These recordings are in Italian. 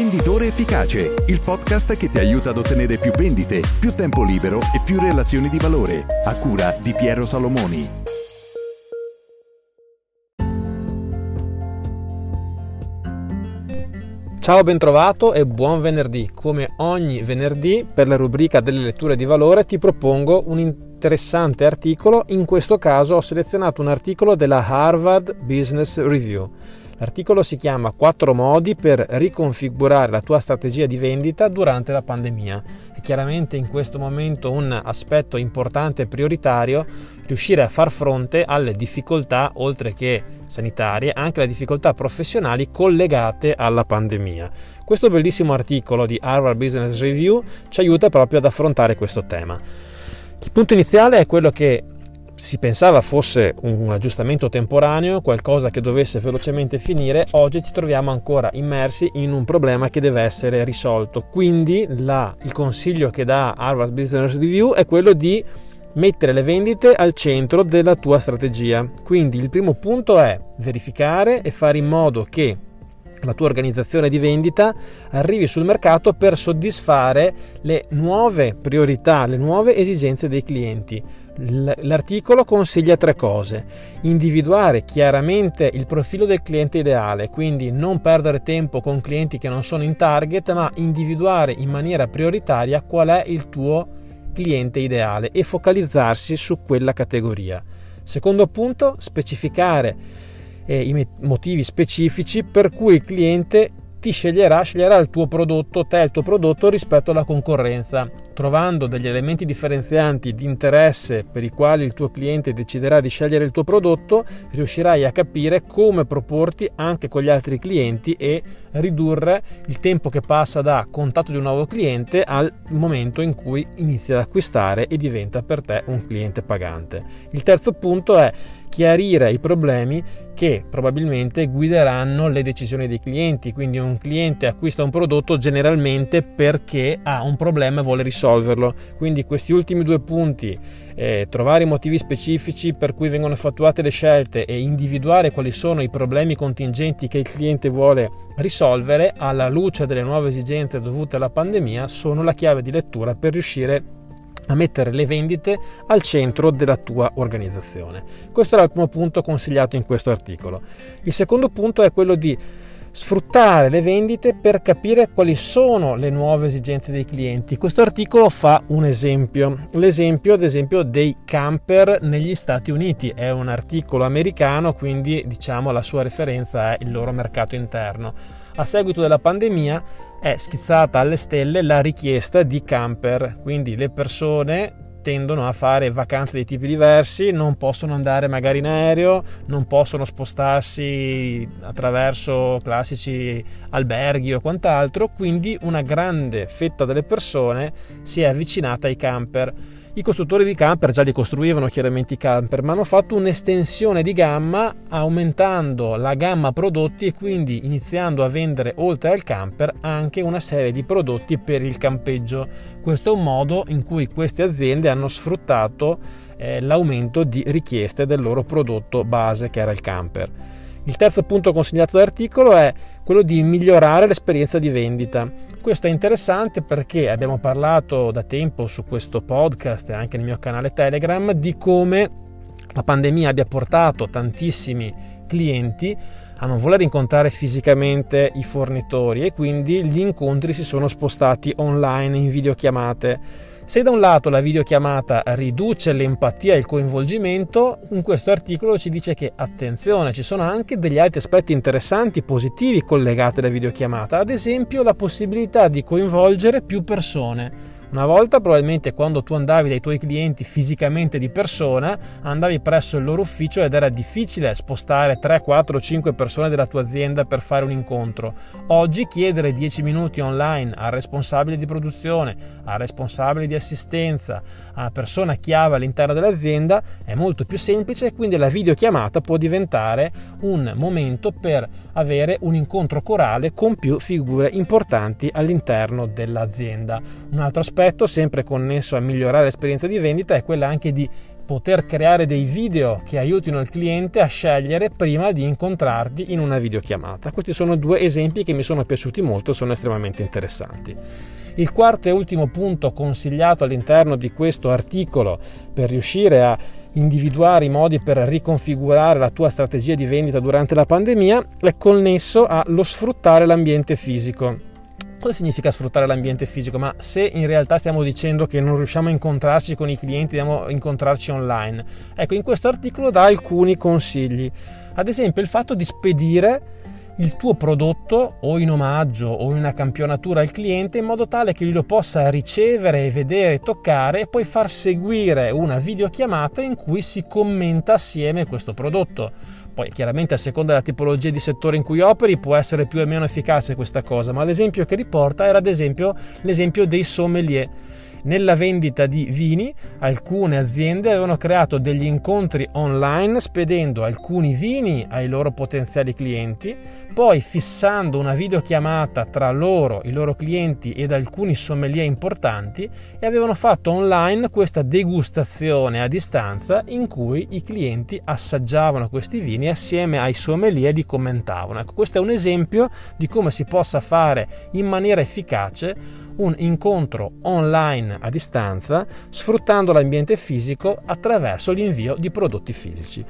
Venditore Efficace, il podcast che ti aiuta ad ottenere più vendite, più tempo libero e più relazioni di valore, a cura di Piero Salomoni. Ciao, bentrovato e buon venerdì. Come ogni venerdì, per la rubrica delle letture di valore, ti propongo un interessante articolo. In questo caso ho selezionato un articolo della Harvard Business Review. L'articolo si chiama 4 modi per riconfigurare la tua strategia di vendita durante la pandemia. E chiaramente in questo momento un aspetto importante e prioritario riuscire a far fronte alle difficoltà, oltre che sanitarie, anche alle difficoltà professionali collegate alla pandemia. Questo bellissimo articolo di Harvard Business Review ci aiuta proprio ad affrontare questo tema. Il punto iniziale è quello che si pensava fosse un aggiustamento temporaneo, qualcosa che dovesse velocemente finire, oggi ci troviamo ancora immersi in un problema che deve essere risolto. Quindi la, il consiglio che dà Harvard Business Review è quello di mettere le vendite al centro della tua strategia. Quindi il primo punto è verificare e fare in modo che la tua organizzazione di vendita arrivi sul mercato per soddisfare le nuove priorità, le nuove esigenze dei clienti. L'articolo consiglia tre cose. Individuare chiaramente il profilo del cliente ideale, quindi non perdere tempo con clienti che non sono in target, ma individuare in maniera prioritaria qual è il tuo cliente ideale e focalizzarsi su quella categoria. Secondo punto, specificare eh, i motivi specifici per cui il cliente ti sceglierà, sceglierà il tuo prodotto, te il tuo prodotto rispetto alla concorrenza, trovando degli elementi differenzianti di interesse per i quali il tuo cliente deciderà di scegliere il tuo prodotto, riuscirai a capire come proporti anche con gli altri clienti e ridurre il tempo che passa da contatto di un nuovo cliente al momento in cui inizia ad acquistare e diventa per te un cliente pagante. Il terzo punto è chiarire i problemi che probabilmente guideranno le decisioni dei clienti. Quindi un cliente acquista un prodotto generalmente perché ha un problema e vuole risolverlo. Quindi questi ultimi due punti, eh, trovare i motivi specifici per cui vengono effettuate le scelte e individuare quali sono i problemi contingenti che il cliente vuole risolvere alla luce delle nuove esigenze dovute alla pandemia, sono la chiave di lettura per riuscire a a mettere le vendite al centro della tua organizzazione. Questo era il primo punto consigliato in questo articolo. Il secondo punto è quello di sfruttare le vendite per capire quali sono le nuove esigenze dei clienti. Questo articolo fa un esempio, l'esempio ad esempio dei camper negli Stati Uniti, è un articolo americano, quindi diciamo la sua referenza è il loro mercato interno. A seguito della pandemia è schizzata alle stelle la richiesta di camper, quindi le persone tendono a fare vacanze di tipi diversi, non possono andare magari in aereo, non possono spostarsi attraverso classici alberghi o quant'altro, quindi una grande fetta delle persone si è avvicinata ai camper i costruttori di camper già li costruivano chiaramente i camper, ma hanno fatto un'estensione di gamma aumentando la gamma prodotti e quindi iniziando a vendere oltre al camper anche una serie di prodotti per il campeggio. Questo è un modo in cui queste aziende hanno sfruttato eh, l'aumento di richieste del loro prodotto base che era il camper. Il terzo punto consigliato dall'articolo è quello di migliorare l'esperienza di vendita. Questo è interessante perché abbiamo parlato da tempo su questo podcast e anche nel mio canale Telegram di come la pandemia abbia portato tantissimi clienti a non voler incontrare fisicamente i fornitori e quindi gli incontri si sono spostati online in videochiamate se da un lato la videochiamata riduce l'empatia e il coinvolgimento, in questo articolo ci dice che attenzione, ci sono anche degli altri aspetti interessanti, positivi collegati alla videochiamata, ad esempio la possibilità di coinvolgere più persone una volta probabilmente quando tu andavi dai tuoi clienti fisicamente di persona, andavi presso il loro ufficio ed era difficile spostare 3, 4, 5 persone della tua azienda per fare un incontro. Oggi chiedere 10 minuti online al responsabile di produzione, al responsabile di assistenza, alla persona chiave all'interno dell'azienda è molto più semplice e quindi la videochiamata può diventare un momento per avere un incontro corale con più figure importanti all'interno dell'azienda. Un altro aspetto aspetto, sempre connesso a migliorare l'esperienza di vendita, è quella anche di poter creare dei video che aiutino il cliente a scegliere prima di incontrarti in una videochiamata. Questi sono due esempi che mi sono piaciuti molto, sono estremamente interessanti. Il quarto e ultimo punto consigliato all'interno di questo articolo per riuscire a individuare i modi per riconfigurare la tua strategia di vendita durante la pandemia è connesso allo sfruttare l'ambiente fisico. Cosa significa sfruttare l'ambiente fisico? Ma se in realtà stiamo dicendo che non riusciamo a incontrarci con i clienti, dobbiamo incontrarci online. Ecco, in questo articolo dà alcuni consigli. Ad esempio, il fatto di spedire il tuo prodotto o in omaggio o in una campionatura al cliente in modo tale che lui lo possa ricevere, vedere, toccare e poi far seguire una videochiamata in cui si commenta assieme questo prodotto. Poi chiaramente a seconda della tipologia di settore in cui operi può essere più o meno efficace questa cosa, ma l'esempio che riporta era ad esempio l'esempio dei sommelier nella vendita di vini alcune aziende avevano creato degli incontri online spedendo alcuni vini ai loro potenziali clienti, poi fissando una videochiamata tra loro, i loro clienti ed alcuni sommelier importanti e avevano fatto online questa degustazione a distanza in cui i clienti assaggiavano questi vini assieme ai sommelier li commentavano. Ecco, questo è un esempio di come si possa fare in maniera efficace un incontro online a distanza sfruttando l'ambiente fisico attraverso l'invio di prodotti fisici.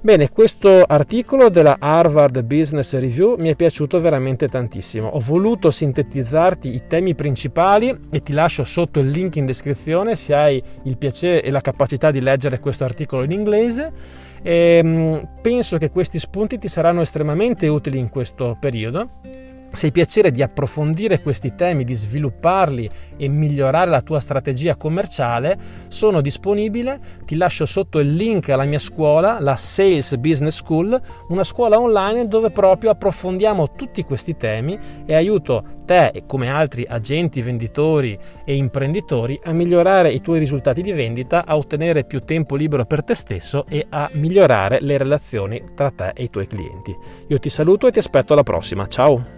Bene, questo articolo della Harvard Business Review mi è piaciuto veramente tantissimo. Ho voluto sintetizzarti i temi principali e ti lascio sotto il link in descrizione se hai il piacere e la capacità di leggere questo articolo in inglese. E, ehm, penso che questi spunti ti saranno estremamente utili in questo periodo se hai piacere di approfondire questi temi, di svilupparli e migliorare la tua strategia commerciale, sono disponibile. Ti lascio sotto il link alla mia scuola, la Sales Business School, una scuola online dove proprio approfondiamo tutti questi temi e aiuto te e come altri agenti, venditori e imprenditori a migliorare i tuoi risultati di vendita, a ottenere più tempo libero per te stesso e a migliorare le relazioni tra te e i tuoi clienti. Io ti saluto e ti aspetto alla prossima. Ciao!